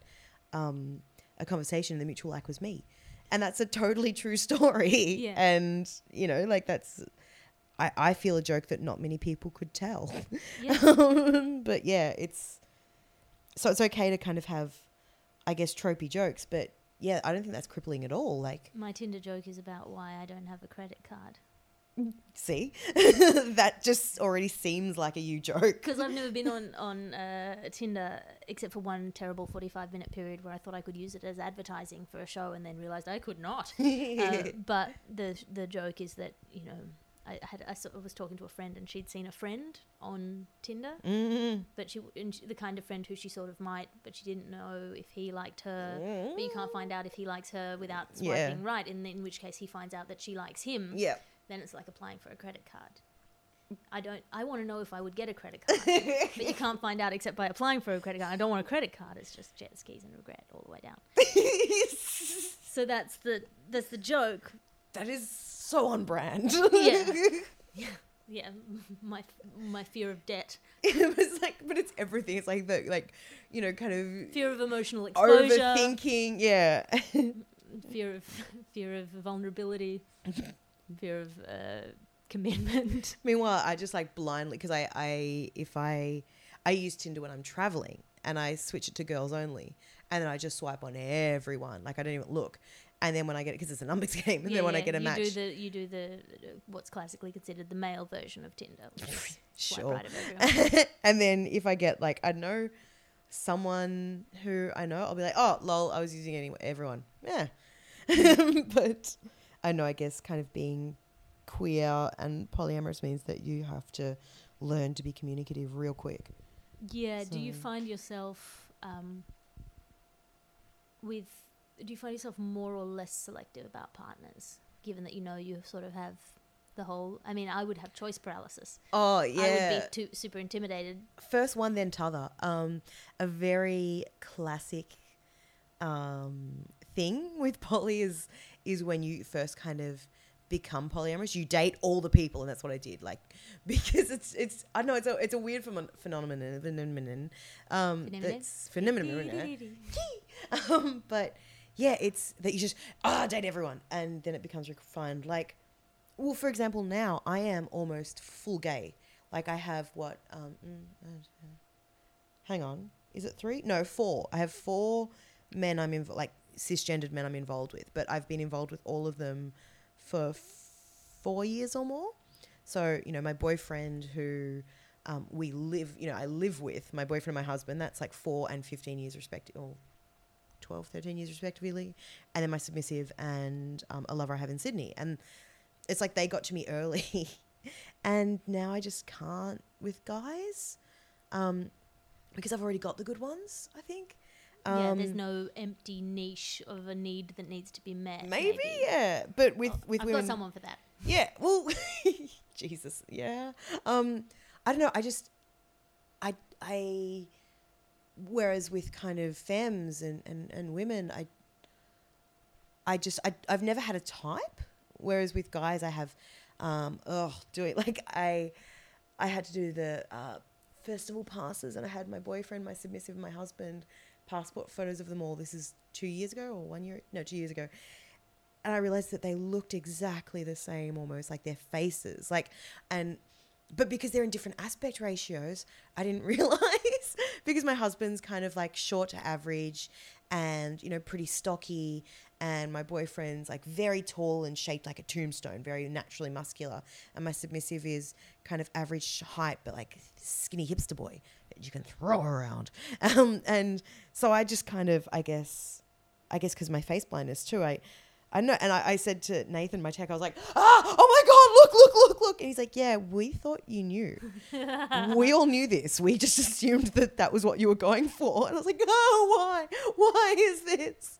um, a conversation. And the mutual like was me, and that's a totally true story. Yeah. And you know, like that's, I I feel a joke that not many people could tell. yeah Um, but yeah, it's so it's okay to kind of have, I guess, tropey jokes. But yeah, I don't think that's crippling at all. Like, my tinder joke is about why i don't have a credit card see, that just already seems like a you joke. because I've never been on on uh, Tinder except for one terrible forty five minute period where I thought I could use it as advertising for a show and then realized I could not. uh, but the the joke is that you know I had I sort of was talking to a friend and she'd seen a friend on Tinder, Mm. but she and she, the kind of friend who she sort of might, but she didn't know if he liked her. But you can't find out if he likes her without Yeah. swiping right, and in which case he finds out that she likes him. Yeah. Then it's like applying for a credit card. I don't. I want to know if I would get a credit card, but you can't find out except by applying for a credit card. I don't want a credit card. It's just jet skis and regret all the way down. So that's the that's the joke. that is so on brand. Yeah. Yeah, my my fear of debt, it was like, but it's everything. It's like the like, you know, kind of fear of emotional exposure, overthinking. Yeah. fear of fear of vulnerability, fear of uh, commitment. Meanwhile, I just like blindly because I, I if I I use Tinder when I'm traveling and I switch it to girls only, and then I just swipe on everyone. Like I don't even look. And then when I get it, because it's a numbers game, and then when I get a you match, do the you do the what's classically considered the male version of Tinder. which is swipe sure. and then if I get like I know someone who I know, I'll be like, oh lol, I was using anyone, everyone, yeah. but I know, I guess, kind of being queer and polyamorous means that you have to learn to be communicative real quick. Yeah. Do you find yourself um, with? Do you find yourself more or less selective about partners, given that you know you sort of have the whole? I mean, I would have choice paralysis. Oh yeah. I would be too super intimidated. First one, then t'other. Um, a very classic um, thing with poly is is when you first kind of become polyamorous. You date all the people, and that's what I did. Like because it's it's I don't know it's a it's a weird phenomenon phenomenon um Phenomenon? that's phenomenon um, but yeah, it's that you just ah date everyone, and then it becomes refined. Like, well, for example, now I am almost full gay. Like I have what? Um, mm, hang on, is it three? No, four. I have four men. I'm in like cisgendered men. I'm involved with, but I've been involved with all of them for f- four years or more. So you know, my boyfriend who. Um, we live, you know, I live with my boyfriend and my husband. That's like four and 15 years respectively, or 12, 13 years respectively. And then my submissive and um, a lover I have in Sydney. And it's like they got to me early. and now I just can't with guys um, because I've already got the good ones, I think. yeah, there's Um, no empty niche of a need that needs to be met. Maybe, yeah. But with, Oh, with I've women. got someone for that. Yeah, well, Jesus, yeah. Um, I don't know. I just, I, I, whereas with kind of femmes and, and, and women, I, I just, I, I've never had a type. Whereas with guys, I have, um, oh, do it like I, I had to do the uh, festival passes, and I had my boyfriend, my submissive, my husband passport photos of them all. This is two years ago or one year? No, two years ago and I realized that they looked exactly the same, almost like their faces, like, and, but because they're in different aspect ratios, I didn't realize because my husband's kind of like short to average, and you know pretty stocky, and my boyfriend's like very tall and shaped like a tombstone, very naturally muscular, and my submissive is kind of average height but like skinny hipster boy that you can throw around, um, and so I just kind of, I guess, I guess because my face blindness too, I. I know, and I, I said to Nathan, my tech, I was like, "Ah, oh my god, look, look, look, look!" And he's like, "Yeah, we thought you knew. we all knew this. We just assumed that that was what you were going for." And I was like, "Oh, why? Why is this?"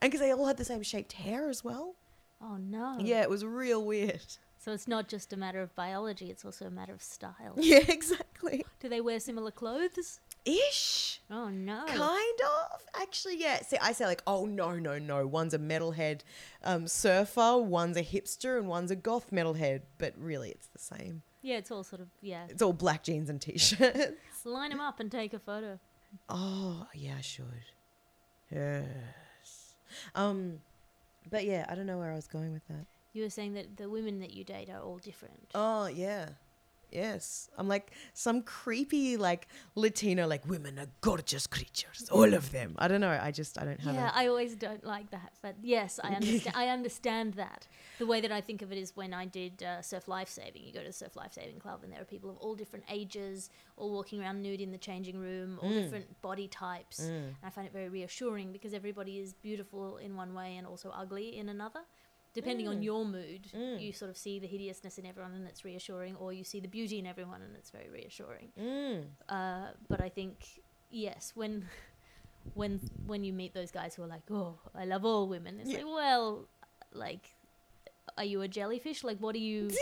And because they all had the same shaped hair as well. Oh no. Yeah, it was real weird. So it's not just a matter of biology; it's also a matter of style. Yeah, exactly. Do they wear similar clothes? Ish. Oh no. Kind of. Actually, yeah. See, I say like, oh no, no, no. One's a metalhead um, surfer, one's a hipster, and one's a goth metalhead. But really, it's the same. Yeah, it's all sort of yeah. It's all black jeans and t-shirts. Line them up and take a photo. Oh, yeah, I should. Yes. Um, but yeah, I don't know where I was going with that. You were saying that the women that you date are all different. Oh, yeah. Yes. I'm like some creepy, like Latino, like women are gorgeous creatures. All of them. I don't know. I just, I don't have yeah, a. I always don't like that, but yes, I understand. I understand that. The way that I think of it is when I did uh, surf lifesaving. You go to the surf lifesaving club, and there are people of all different ages, all walking around nude in the changing room, all Mm. different body types. Mm. And I find it very reassuring because everybody is beautiful in one way and also ugly in another. Depending on Mm. your mood, Mm. you sort of see the hideousness in everyone and it's reassuring, or you see the beauty in everyone and it's very reassuring. Mm. Uh, but I think yes, when when when you meet those guys who are like, "Oh, I love all women," it's Yeah. like, well, like, are you a jellyfish? Like, what are you?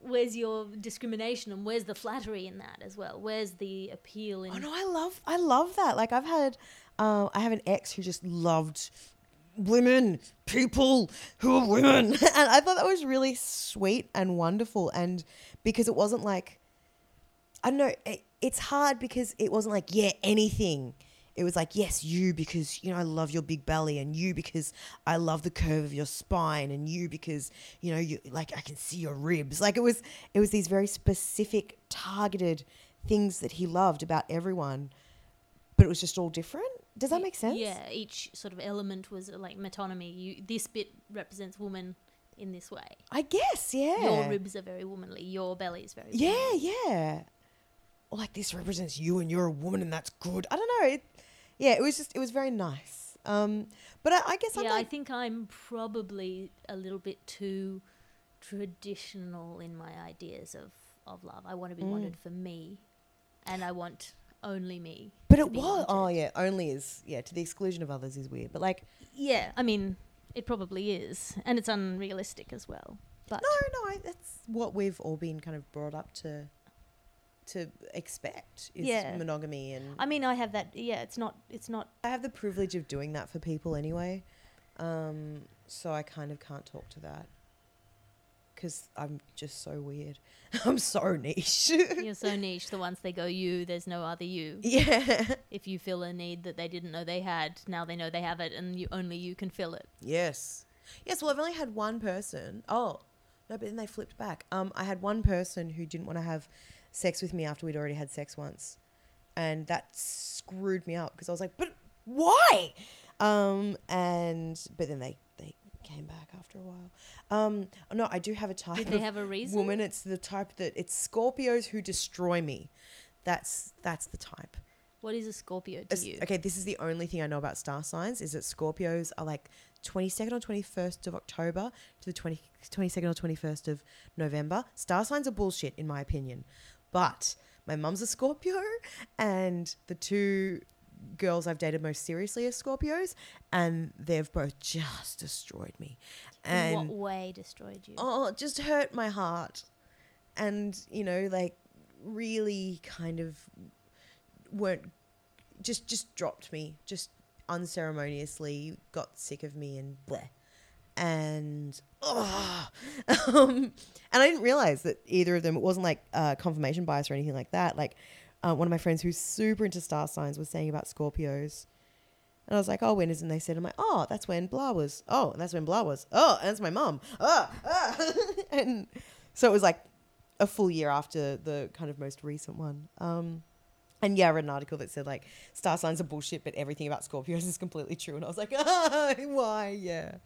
where's your discrimination and where's the flattery in that as well? Where's the appeal in? Oh no, I love I love that. Like I've had um I have an ex who just loved women, people who are women. And I thought that was really sweet and wonderful and because it wasn't like I don't know, it, it's hard because it wasn't like yeah, anything. It was like yes, you because you know I love your big belly and you because I love the curve of your spine and you because you know you like I can see your ribs. Like it was it was these very specific targeted things that he loved about everyone, but it was just all different. Does that make sense? Yeah, each sort of element was uh, like metonymy. You this bit represents woman in this way. I guess, yeah. Your ribs are very womanly. Your belly is very Yeah, womanly. yeah. Or like this represents you and you're a woman and that's good. I don't know. It, yeah, it was just it was very nice. Um, but I, I guess I'm Yeah, I think I'm probably a little bit too traditional in my ideas of, of love. I want to be Mm. wanted for me, and I want only me. But it was. Oh yeah, only is yeah to the exclusion of others is weird. But like Yeah, I mean, it probably is, and it's unrealistic as well. But no, no, I, that's what we've all been kind of brought up to to expect is Yeah. monogamy and I mean, I have that. Yeah, it's not. It's not. I have the privilege of doing that for people anyway. Um, so I kind of can't talk to that. Because I'm just so weird. I'm so niche. You're so niche. The once they go you, there's no other you. yeah. If you feel a need that they didn't know they had, now they know they have it, and you only you can fill it. Yes. Yes. Well, I've only had one person. Oh, no, but then they flipped back. Um, I had one person who didn't want to have sex with me after we'd already had sex once, and that screwed me up because I was like, but why? Um, and but then they came back after a while. Um, no, I do have a type Did they of have a reason? woman. It's the type that it's Scorpios who destroy me. That's that's the type. What is a Scorpio to As- you? Okay, this is the only thing I know about star signs is that Scorpios are like 22nd or 21st of October to the 20, 22nd or 21st of November. Star signs are bullshit, in my opinion. But my mum's a Scorpio, and the two girls I've dated most seriously are Scorpios, and they've both just destroyed me. In And what way destroyed you? oh, just hurt my heart. And, you know, like really kind of weren't just just dropped me, just unceremoniously got sick of me and bleh. And oh, um, and I didn't realize that either of them. It wasn't like uh, confirmation bias or anything like that. Like uh, one of my friends who's super into star signs was saying about Scorpios, and I was like, "Oh, when is?" And they said, "I'm like, oh, that's when blah was. Oh, that's when blah was. Oh, that's my mom. Ah, ah. and so it was like a full year after the kind of most recent one. Um, and yeah, I read an article that said like star signs are bullshit, but everything about Scorpios is completely true. And I was like, ah, why? Yeah.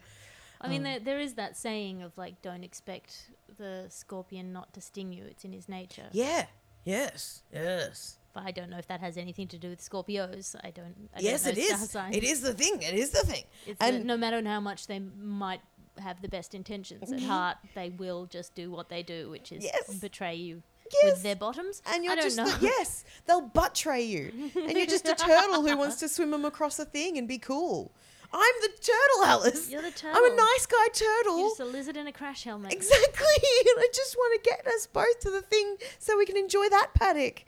I mean, um, there, there is that saying of like, don't expect the scorpion not to sting you. It's in his nature. Yeah. Yes. Yes. But I don't know if that has anything to do with Scorpios. I don't. I yes, don't it is. signs. It is the thing. It is the thing. It's And- that no matter how much they might have the best intentions at Mhm. heart, they will just do what they do, which is Yes. betray you Yes. with their bottoms. and you're I don't just know. the- yes, they'll butt tray you, and you're just a turtle who wants to swim them across a thing and be cool. I'm the turtle, Alice. You're the turtle. I'm a nice guy turtle. You're just a lizard in a crash helmet. Exactly. And I just want to get us both to the thing so we can enjoy that paddock.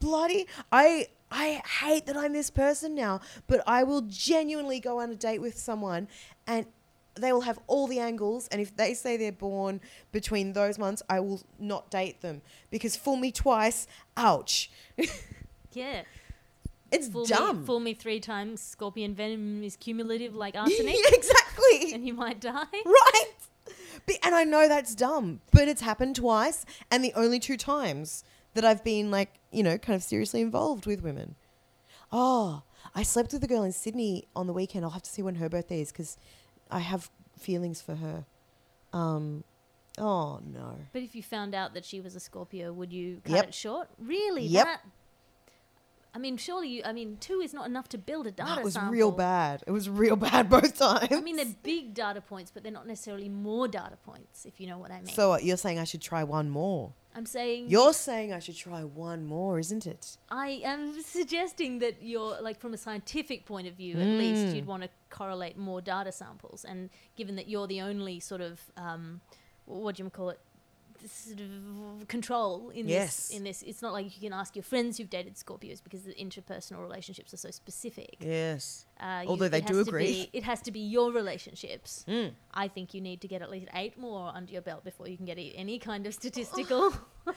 Bloody I I hate that I'm this person now, but I will genuinely go on a date with someone and they will have all the angles and if they say they're born between those months, I will not date them because fool me twice, ouch. Yeah. It's Fool dumb. Me, fool me three times. Scorpion venom is cumulative like arsenic, exactly. and you might die. Right. But, and I know that's dumb, but it's happened twice, and the only two times that I've been like, you know, kind of seriously involved with women. Oh, I slept with a girl in Sydney on the weekend. I'll have to see when her birthday is because I have feelings for her. Um, oh no. But if you found out that she was a Scorpio, would you cut Yep. it short? Really? Yep. That? I mean, surely you. I mean, two is not enough to build a data That was sample. real bad. It was real bad both times. I mean, they're big data points, but they're not necessarily more data points, if you know what I mean. so what, you're saying I should try one more? I'm saying You're saying I should try one more, isn't it? I am suggesting that you're like from a scientific point of view, at least Mm. you'd want to correlate more data samples. And given that you're the only sort of um, what do you call it, sort of control in Yes. this, in this, it's not like you can ask your friends who've dated Scorpios because the interpersonal relationships are so specific. Yes. Uh, you- Although they do agree. be- it has to be your relationships. Mm. I think you need to get at least eight more under your belt before you can get any kind of statistical.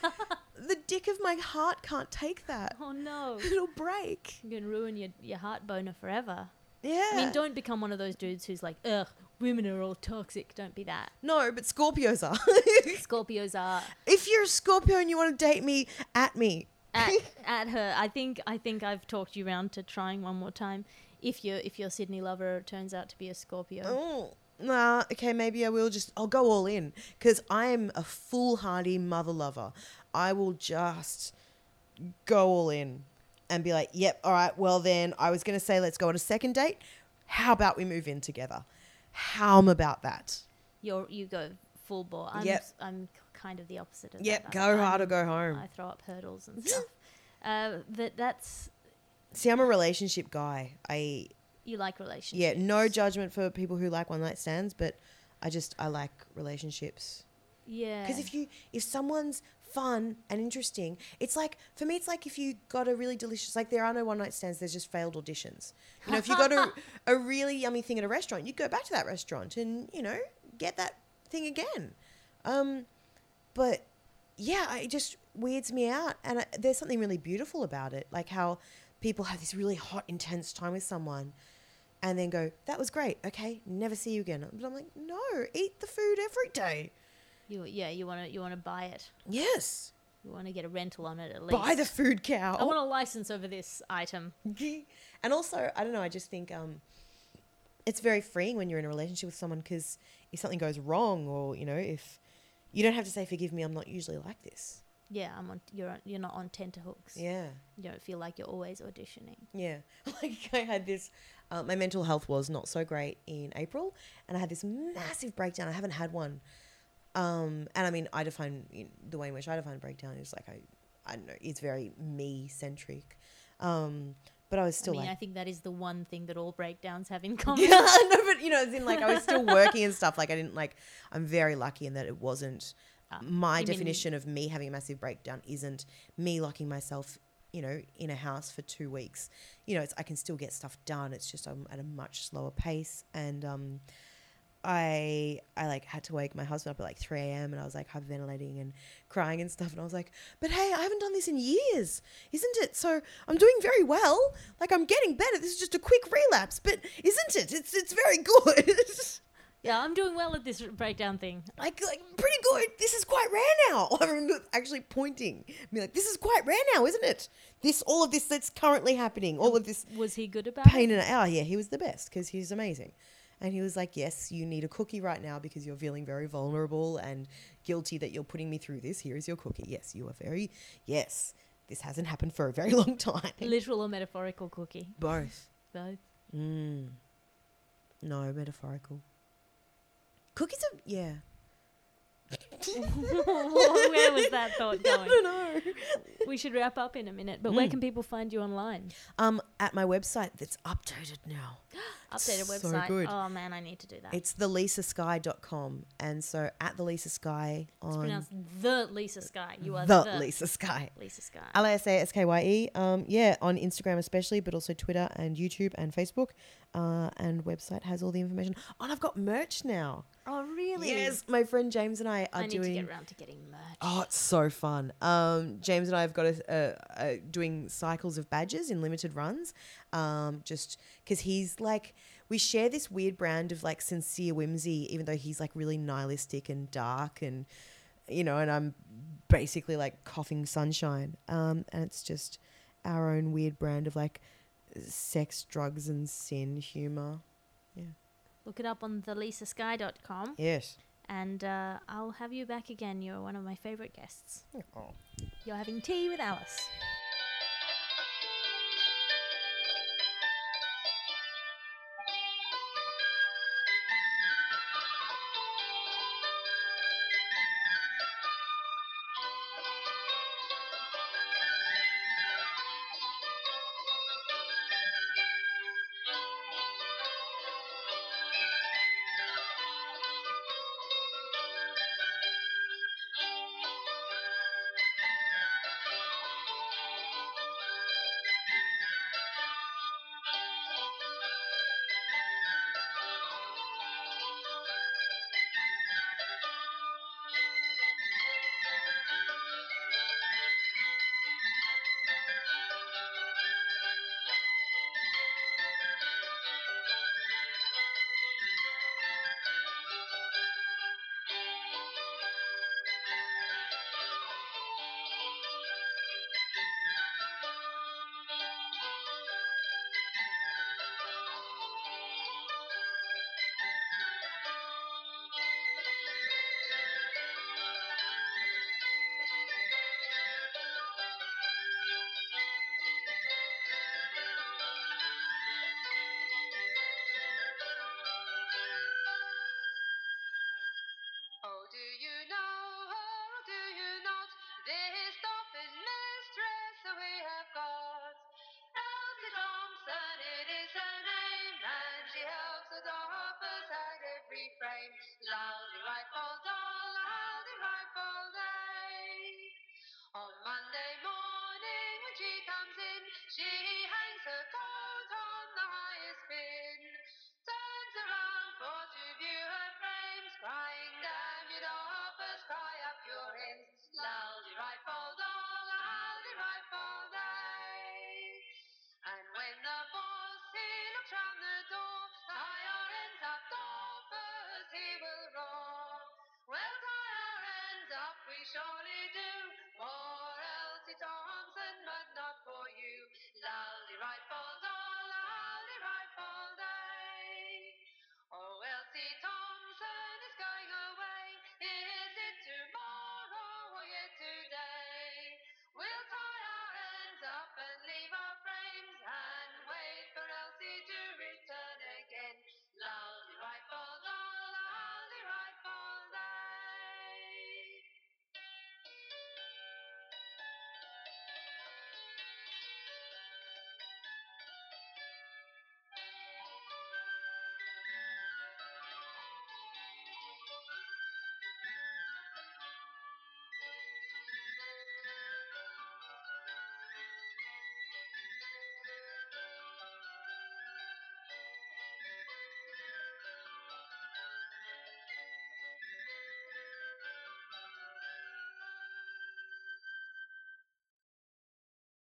The dick of my heart can't take that. oh no. It'll break. You can ruin your, your heart boner forever. Yeah. I mean, don't become one of those dudes who's like, ugh, women are all toxic. Don't be that. No, but Scorpios are. Scorpios are if you're a Scorpio and you want to date me, at me. at, at her. I think I think I've talked you round to trying one more time. If your if your Sydney lover turns out to be a Scorpio, Oh, nah, okay, maybe I will just, I'll go all in. Because I am a foolhardy mother lover. I will just go all in and be like, yep, all right, well then, I was going to say let's go on a second date. How about we move in together? How I'm about that? you're you go full bore. I'm Yep. I'm kind of the opposite of Yep, that. go I'm- hard or go home. I throw up hurdles and stuff. uh, but that's See, I'm a relationship guy. I you like relationships. Yeah, no judgment for people who like one night stands, but I just I like relationships. Yeah. Because if you if someone's fun and interesting, it's like for me it's like if you got a really delicious like there are no one night stands, there's just failed auditions. You know, if you got a a really yummy thing at a restaurant, you go back to that restaurant and, you know, get that thing again. Um, but yeah, it just weirds me out, and I, there's something really beautiful about it, like how people have this really hot, intense time with someone, and then go, "That was great. Okay, never see you again." But I'm like, no, eat the food every day. You yeah, you want to you want to buy it. Yes, You want to get a rental on it at least. buy the food cow. I want a license over this item. and also, I don't know. I just think um, it's very freeing when you're in a relationship with someone because if something goes wrong, or you know, if you don't have to say "forgive me," I'm not usually like this. Yeah, I'm on. You're on, you're not on tenterhooks. Yeah, You don't feel like you're always auditioning. yeah. Like I had this. Uh, my mental health was not so great in April, and I had this massive breakdown. I haven't had one. Um, and I mean, I define you know, the way in which I define breakdown is like I, I don't know. It's very me centric. Um, but I was still I mean, like, I think that is the one thing that all breakdowns have in common. Yeah, no, but you know, as in like I was still working and stuff. Like I didn't like. I'm very lucky in that it wasn't. Ah, my you mean- definition of me having a massive breakdown isn't me locking myself, you know, in a house for two weeks. You know, it's I can still get stuff done. It's just I'm at a much slower pace, and um, I I like had to wake my husband up at like 3 a.m. and I was like hyperventilating and crying and stuff. And I was like, but hey, I haven't done this in years, isn't it? So I'm doing very well. Like I'm getting better. This is just a quick relapse, but isn't it? It's it's very good. Yeah, I'm doing well at this breakdown thing. like like pretty good. This is quite rare now. I remember actually pointing, be like, this is quite rare now, isn't it? This all of this that's currently happening, all of this Was he good about pain it? and oh yeah, he was the best because he's amazing. And he was like, Yes, you need a cookie right now because you're feeling very vulnerable and guilty that you're putting me through this. Here is your cookie. Yes, you are very, yes, this hasn't happened for a very long time. Literal or metaphorical cookie? Both. Both. Mm. No, metaphorical. Cookies are, yeah. Where was that thought going? I don't know. We should wrap up in a minute, but where Mm. can people find you online? Um, at my website that's updated now. Updated So website. good. Oh man, I need to do that. It's thelisaskye.com. And so at the Lisa-Skye it's on pronounced the Lisa-Skye. You are the, the, Lisa-Skye. Lisa Sky. L A S A S K Y E. Um, yeah, on Instagram especially, but also Twitter and YouTube and Facebook. Uh, and website has all the information. Oh, and I've got merch now. oh really? Yes, my friend James and I are I need doing. to get around to getting merch. Oh, it's so fun. Um, James and I have got a, a, a doing cycles of badges in limited runs. Um, just because he's like, we share this weird brand of like sincere whimsy, even though he's like really nihilistic and dark and, you know, and I'm basically like coughing sunshine. Um, and it's just our own weird brand of like sex, drugs, and sin humor. Yeah. Look it up on thelisaskye.com Yes. and uh, I'll have you back again. You're one of my favorite guests. Oh. You're having tea with Alice. Helps the doffers at every frame. Loudy